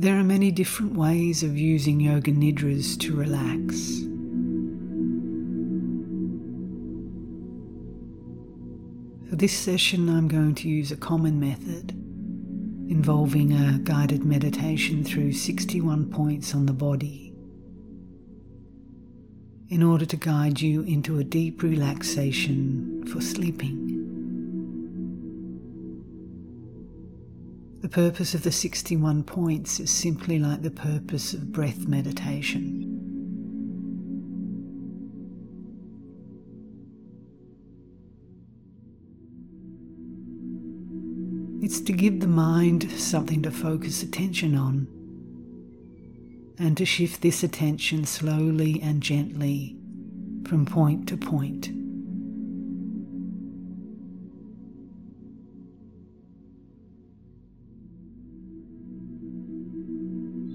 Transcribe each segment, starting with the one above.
There are many different ways of using Yoga Nidras to relax. For this session, I'm going to use a common method involving a guided meditation through 61 points on the body in order to guide you into a deep relaxation for sleeping. Purpose of the 61 points is simply like the purpose of breath meditation. It's to give the mind something to focus attention on and to shift this attention slowly and gently from point to point.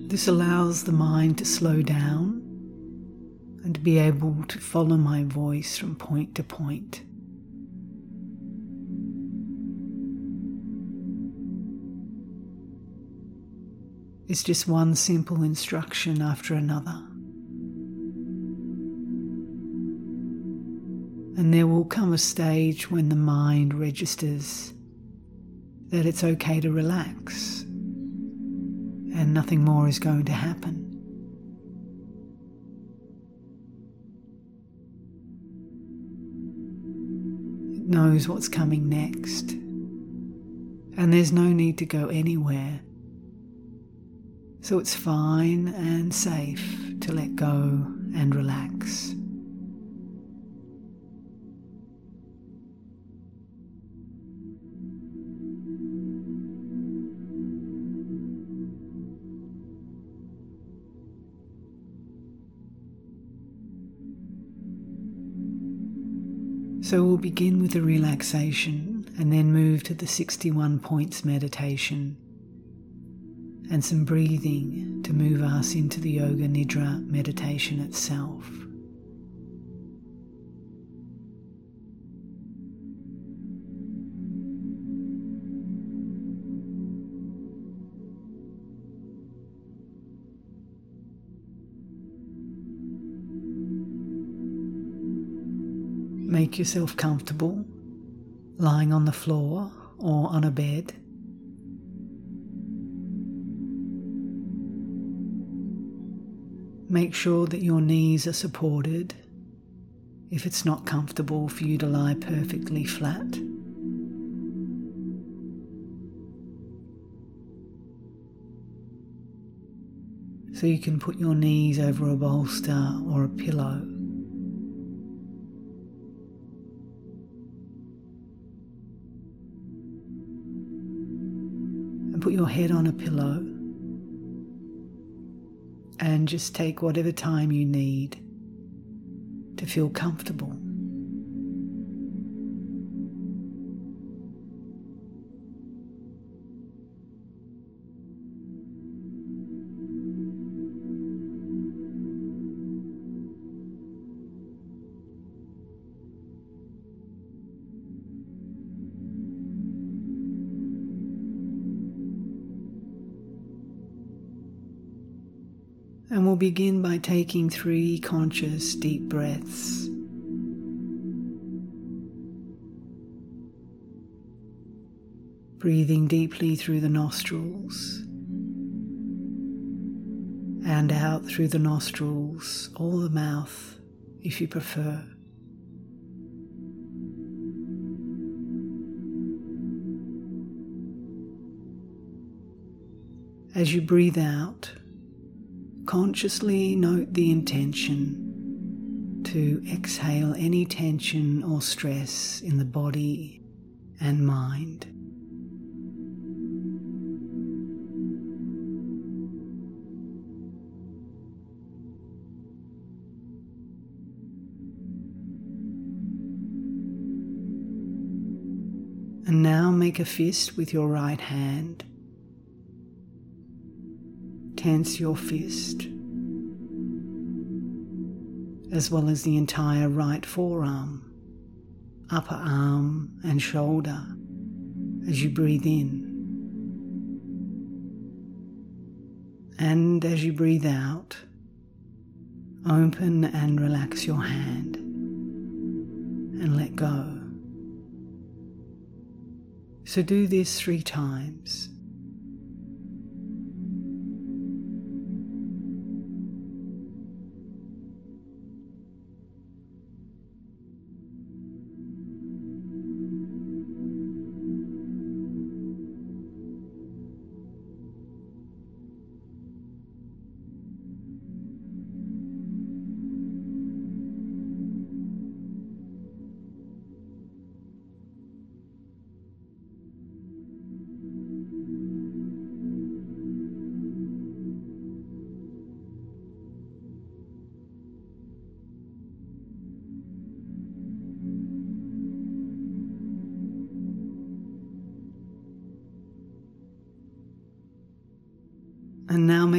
This allows the mind to slow down and be able to follow my voice from point to point. It's just one simple instruction after another. And there will come a stage when the mind registers that it's okay to relax and nothing more is going to happen. It knows what's coming next, and there's no need to go anywhere so it's fine and safe to let go and relax. So we'll begin with the relaxation and then move to the 61 points meditation and some breathing to move us into the Yoga Nidra meditation itself. Make yourself comfortable lying on the floor or on a bed. Make sure that your knees are supported if it's not comfortable for you to lie perfectly flat. So you can put your knees over a bolster or a pillow. Put your head on a pillow and just take whatever time you need to feel comfortable. We'll begin by taking three conscious deep breaths. Breathing deeply through the nostrils and out through the nostrils or the mouth if you prefer. As you breathe out, consciously note the intention to exhale any tension or stress in the body and mind. And now make a fist with your right hand tense your fist, as well as the entire right forearm, upper arm, and shoulder as you breathe in. And as you breathe out, open and relax your hand and let go. So do this three times.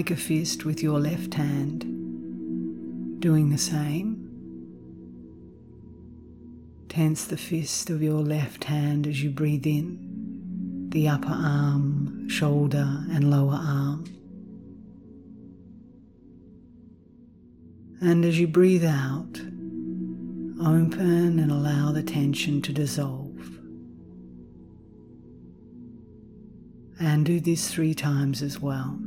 Make a fist with your left hand, doing the same. Tense the fist of your left hand as you breathe in, the upper arm, shoulder, and lower arm. And as you breathe out, open and allow the tension to dissolve. And do this three times as well.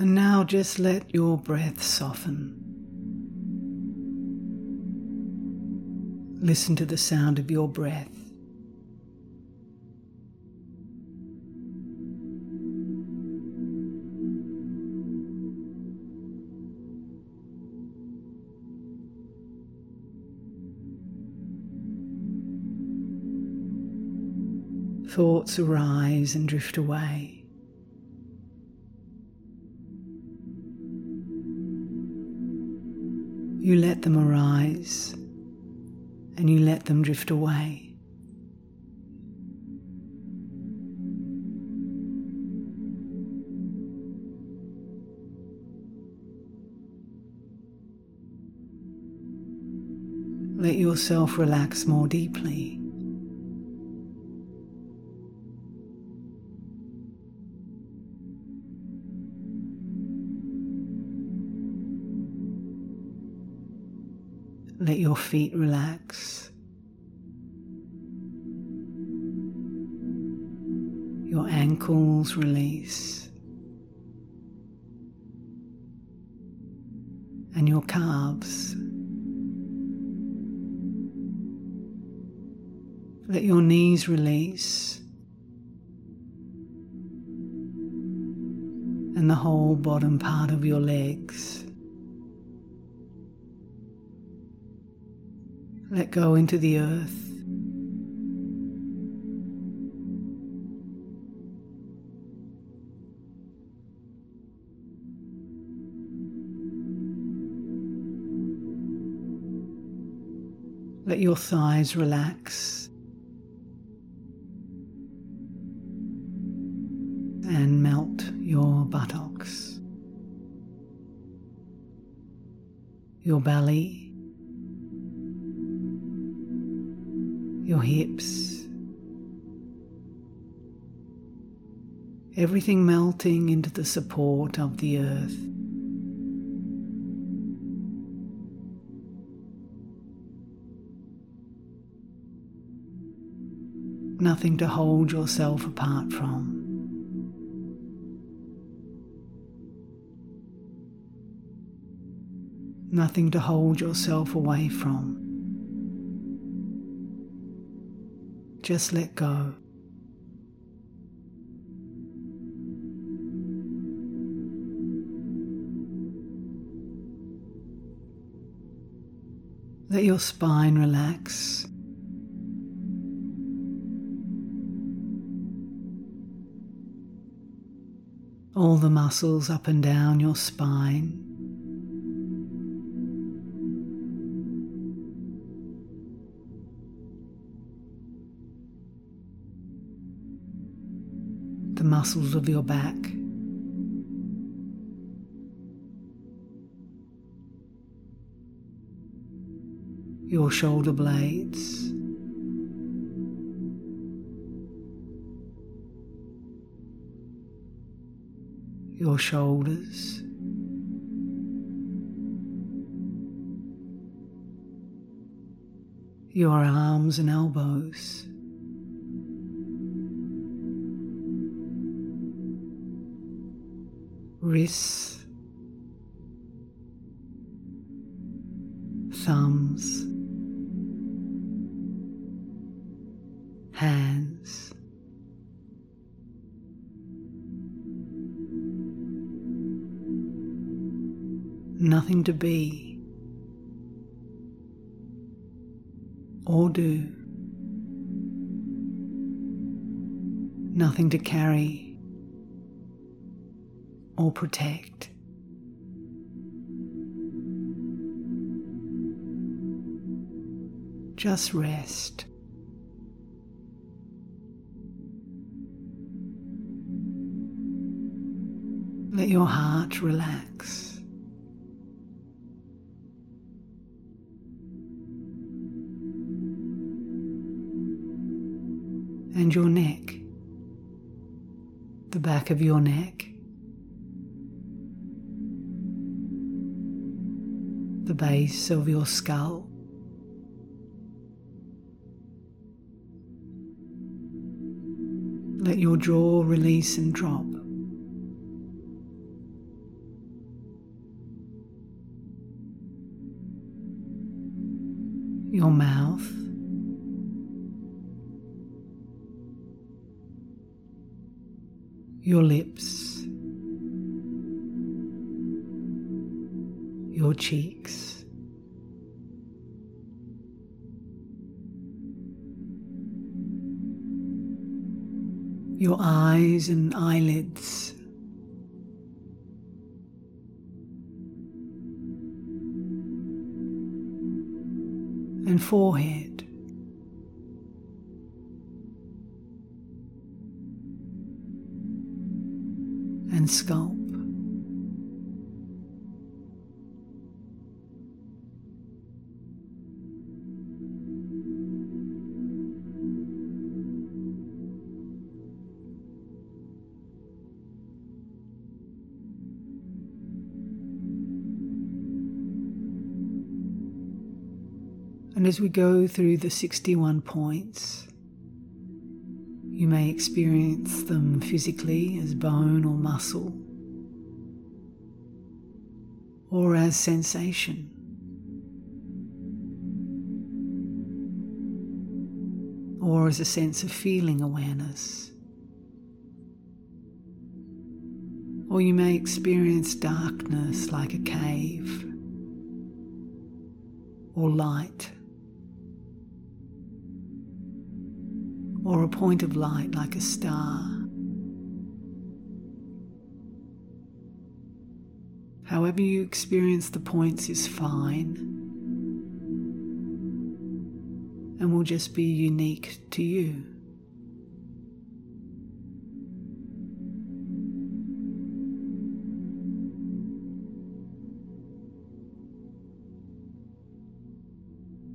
And now just let your breath soften. Listen to the sound of your breath. Thoughts arise and drift away. You let them arise and you let them drift away. Let yourself relax more deeply. Let your feet relax. Your ankles release. And your calves. Let your knees release. And the whole bottom part of your legs. Let go into the earth. Let your thighs relax and melt your buttocks, your belly. Hips, everything melting into the support of the earth. Nothing to hold yourself apart from. Nothing to hold yourself away from. Just let go. Let your spine relax. all the muscles up and down your spine. Muscles of your back. Your shoulder blades. your shoulders. Your arms and elbows. Wrists, thumbs, hands. nothing to be or do, nothing to carry protect. Just rest. Let your heart relax. and your neck, the back of your neck, the base of your skull. Let your jaw release and drop. As we go through the 61 points, you may experience them physically as bone or muscle, or as sensation. Or as a sense of feeling awareness. Or you may experience darkness like a cave, or light or a point of light like a star. However, you experience the points is fine and will just be unique to you.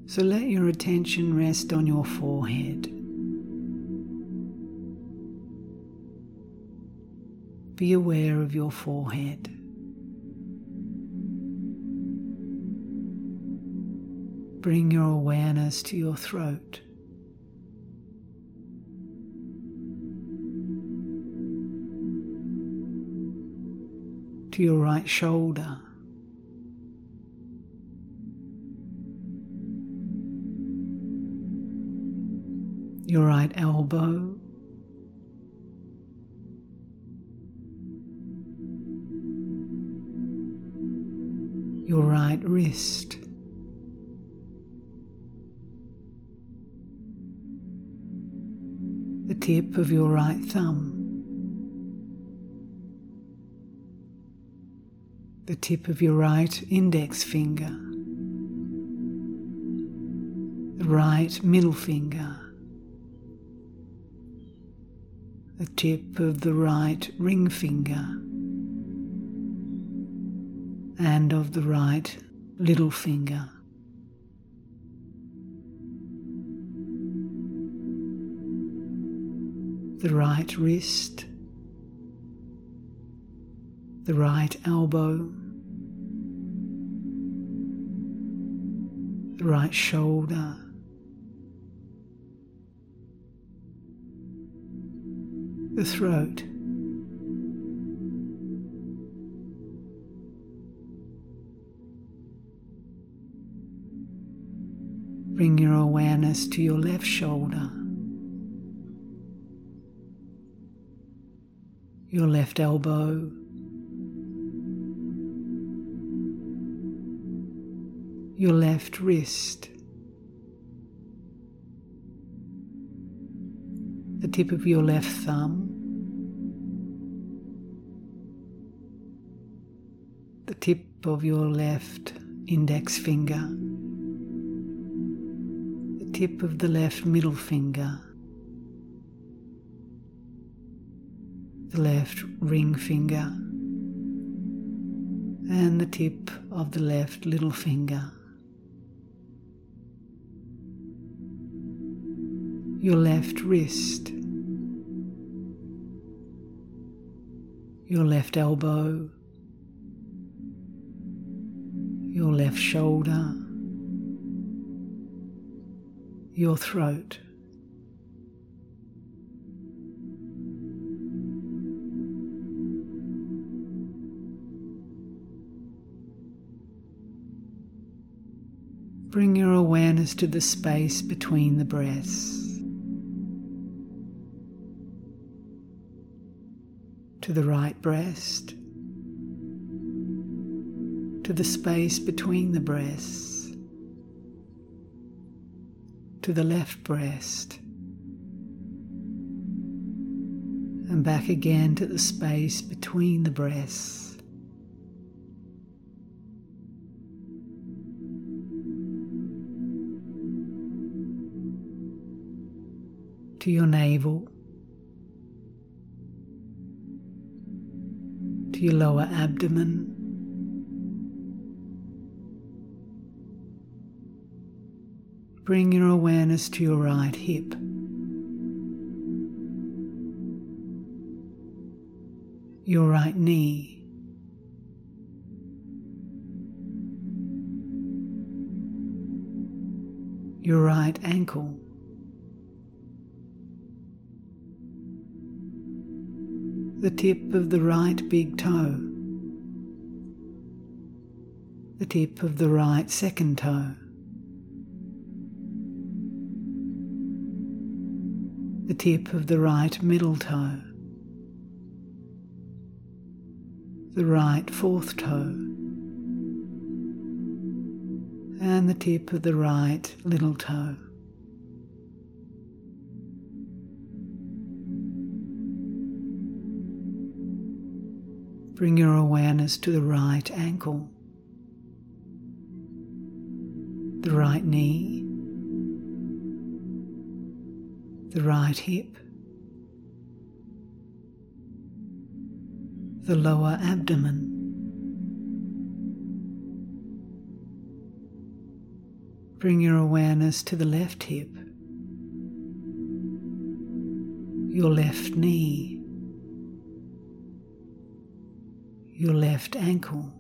So let your attention rest on your forehead. Be aware of your forehead. Bring your awareness to your throat. To your right shoulder. Your right elbow. Your right wrist. The tip of your right thumb. the tip of your right index finger, the right middle finger, the tip of the right ring finger, and of the right little finger. The right wrist, the right elbow, the right shoulder, the throat. Awareness to your left shoulder, your left elbow, your left wrist, the tip of your left thumb, the tip of your left index finger tip of the left middle finger, the left ring finger, and the tip of the left little finger. Your left wrist, your left elbow, your left shoulder your throat. Bring your awareness to the space between the breaths. To the right breast, to the space between the breasts to the left breast and back again to the space between the breasts. To your navel, to your lower abdomen. Bring your awareness to your right hip. Your right knee. Your right ankle. The tip of the right big toe. The tip of the right second toe. The tip of the right middle toe, the right fourth toe, and the tip of the right little toe. Bring your awareness to the right ankle, the right knee, the right hip, the lower abdomen. Bring your awareness to the left hip, your left knee, your left ankle.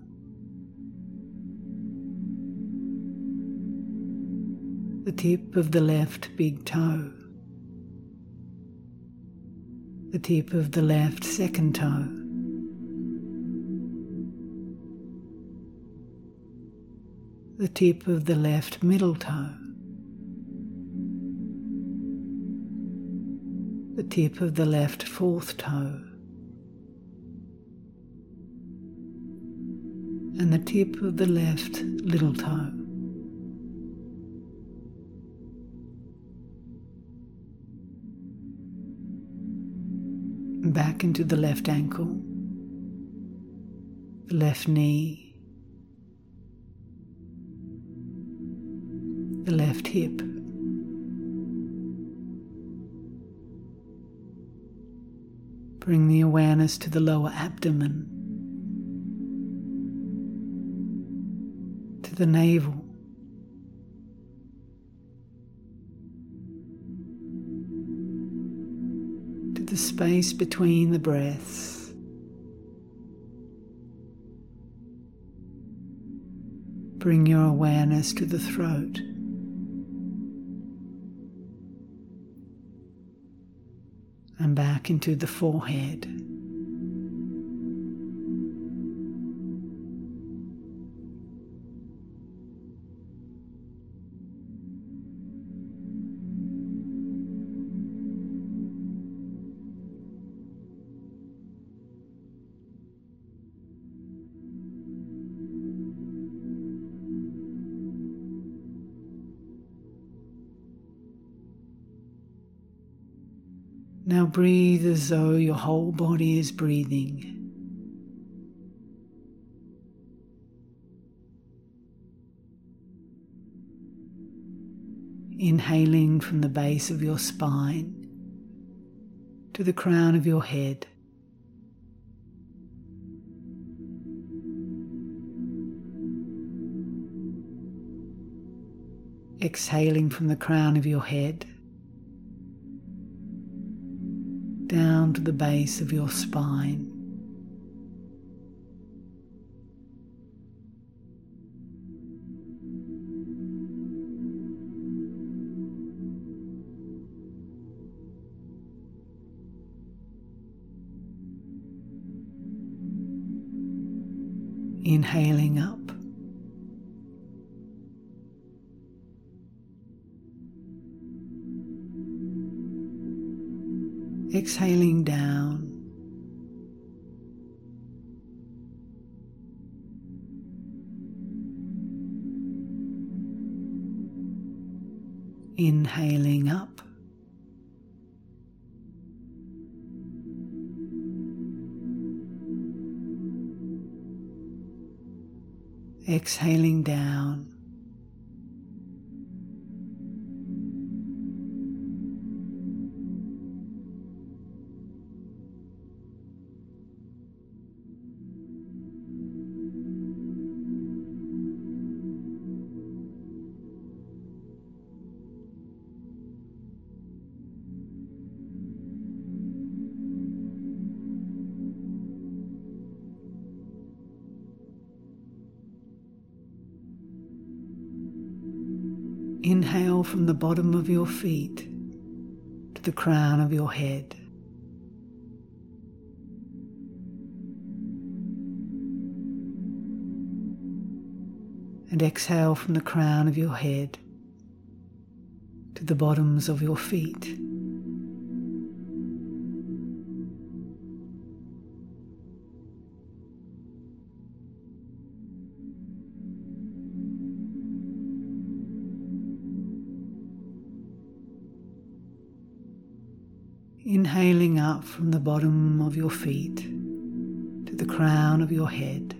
The tip of the left big toe. The tip of the left second toe. The tip of the left middle toe. The tip of the left fourth toe. And the tip of the left little toe. Back into the left ankle, the left knee, the left hip. Bring the awareness to the lower abdomen, to the navel. The space between the breaths. Bring your awareness to the throat. and back into the forehead. Now breathe as though your whole body is breathing. Inhaling from the base of your spine to the crown of your head. Exhaling from the crown of your head down to the base of your spine. Inhaling up. Exhaling down. Inhaling up. Exhaling down. Of your feet to the crown of your head. And exhale from the crown of your head to the bottoms of your feet. Inhaling up from the bottom of your feet to the crown of your head.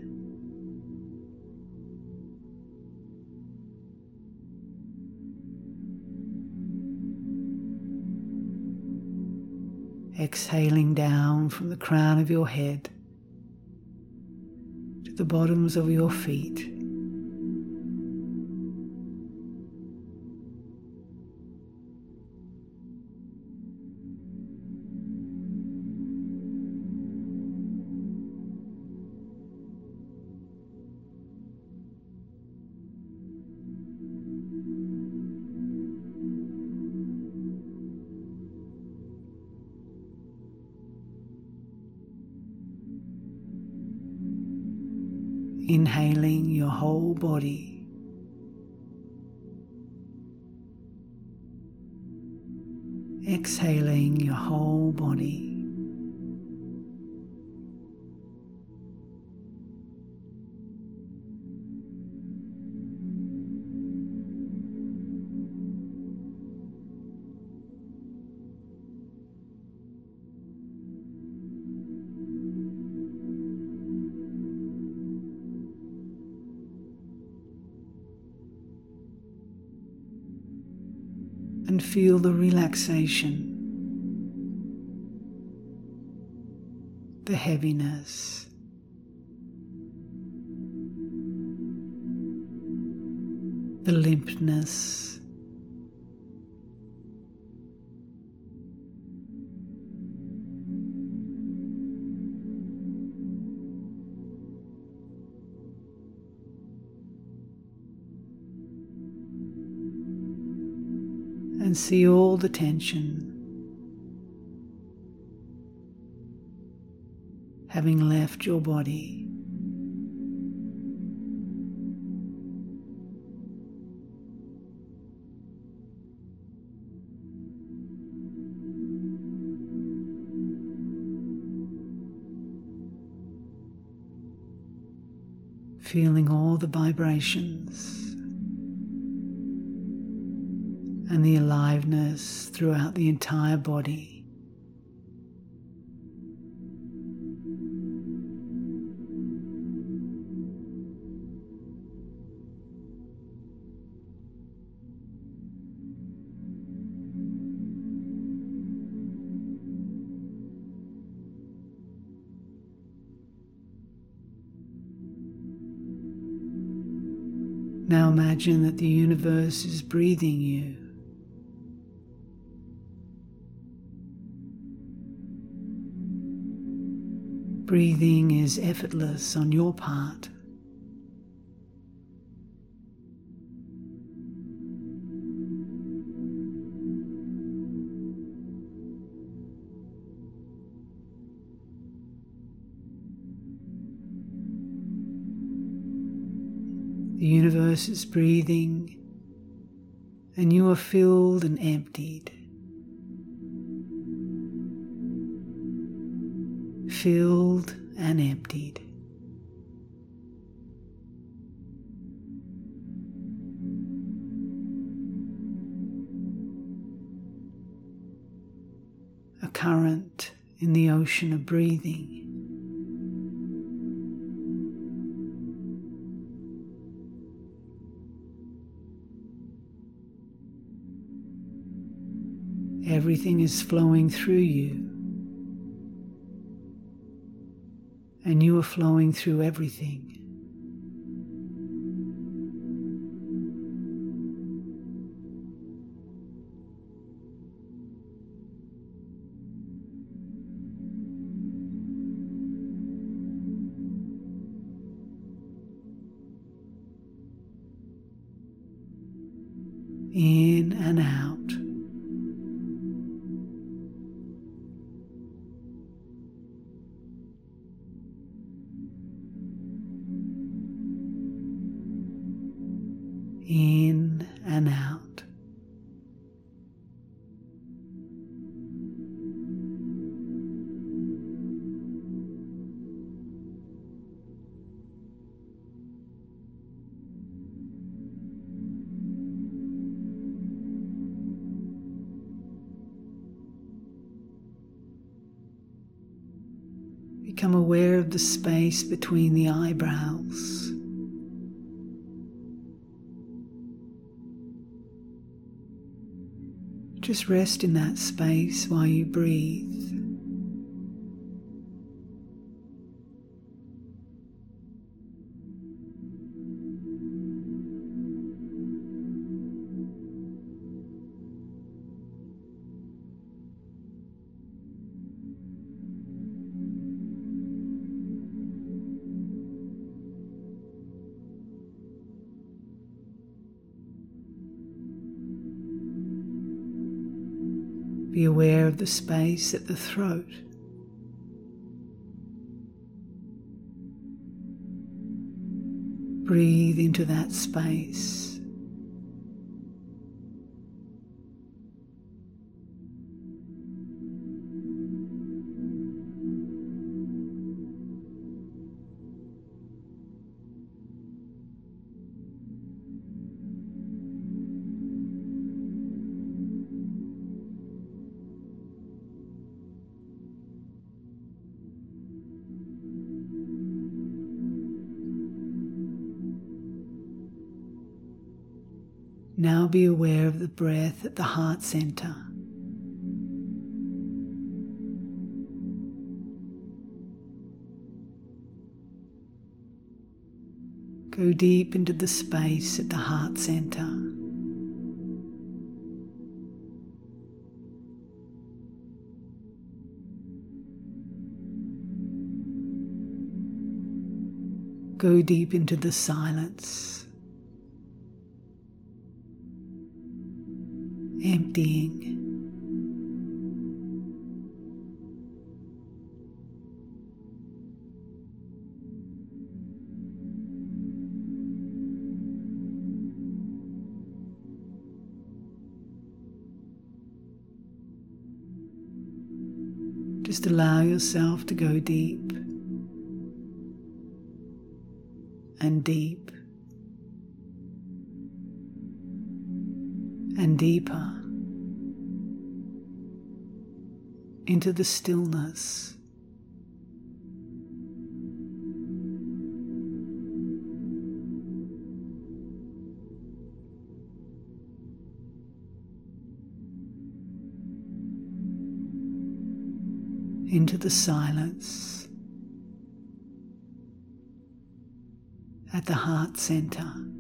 Exhaling down from the crown of your head to the bottoms of your feet. Body. Feel the relaxation, the heaviness. The limpness, see all the tension having left your body. Feeling all the vibrations and the aliveness throughout the entire body. Now imagine that the universe is breathing you. Breathing is effortless on your part. The universe is breathing, and you are filled and emptied. Filled and emptied. A current in the ocean of breathing. Everything is flowing through you. And you are flowing through everything. And out. Become aware of the space between the eyebrows. Just rest in that space while you breathe. The space at the throat. Breathe into that space. Be aware of the breath at the heart center. Go deep into the space at the heart center. Go deep into the silence, Just allow yourself to go deep and deep and deeper into the stillness. into the silence at the heart center.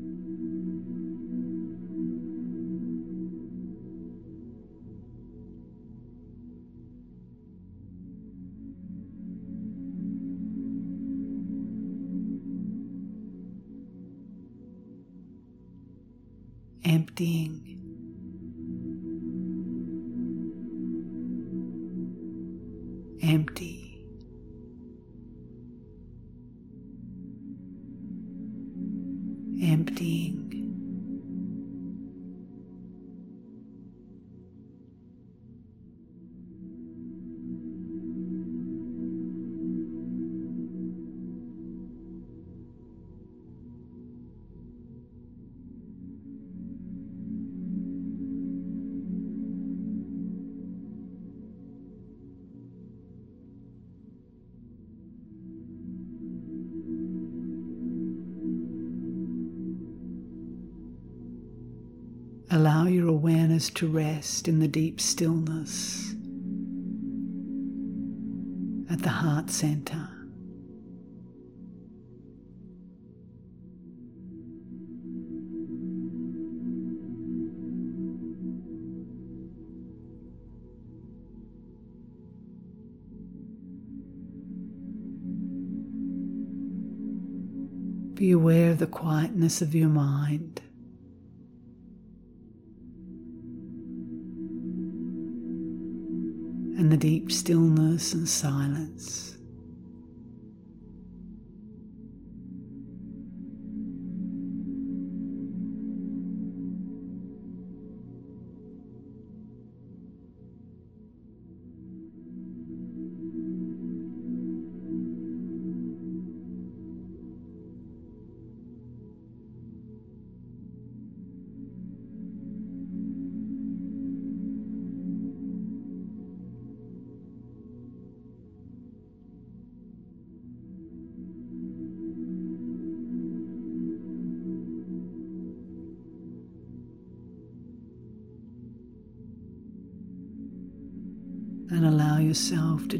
Emptying empty. To rest in the deep stillness at the heart center. Be aware of the quietness of your mind. And the deep stillness and silence.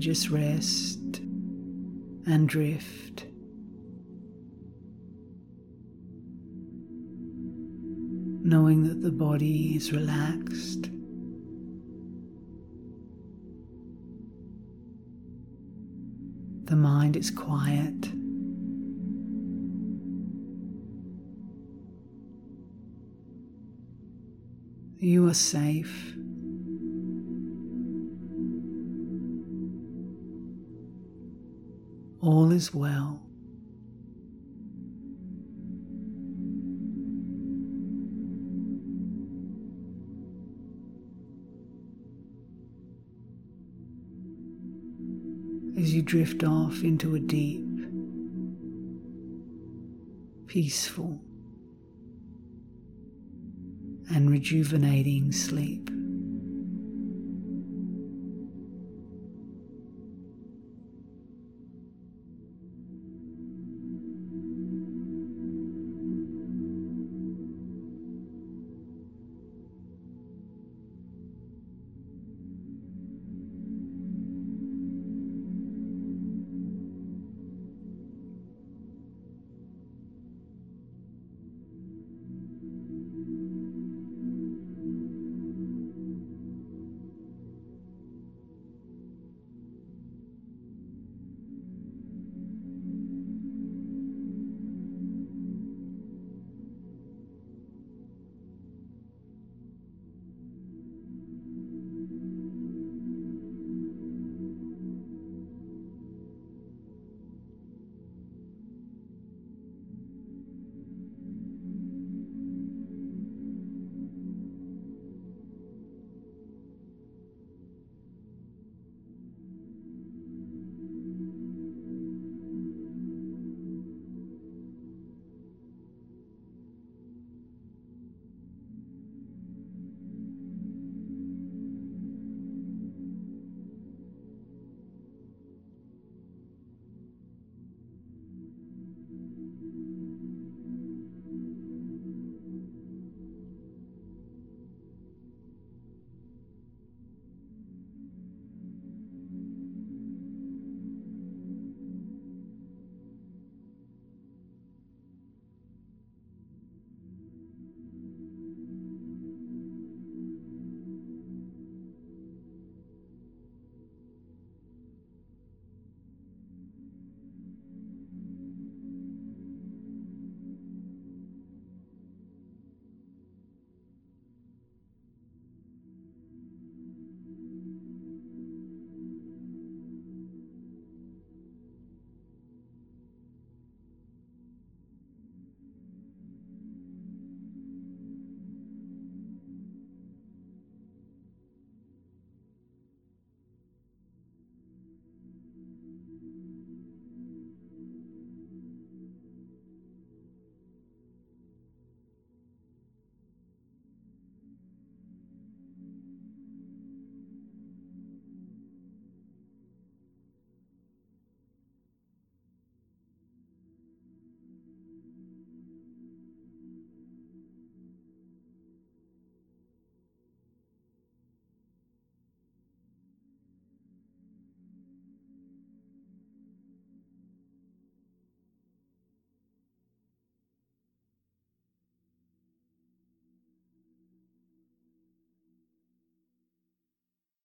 Just rest and drift. Knowing that the body is relaxed. The mind is quiet. You are safe. All is well. As you drift off into a deep, peaceful, and rejuvenating sleep.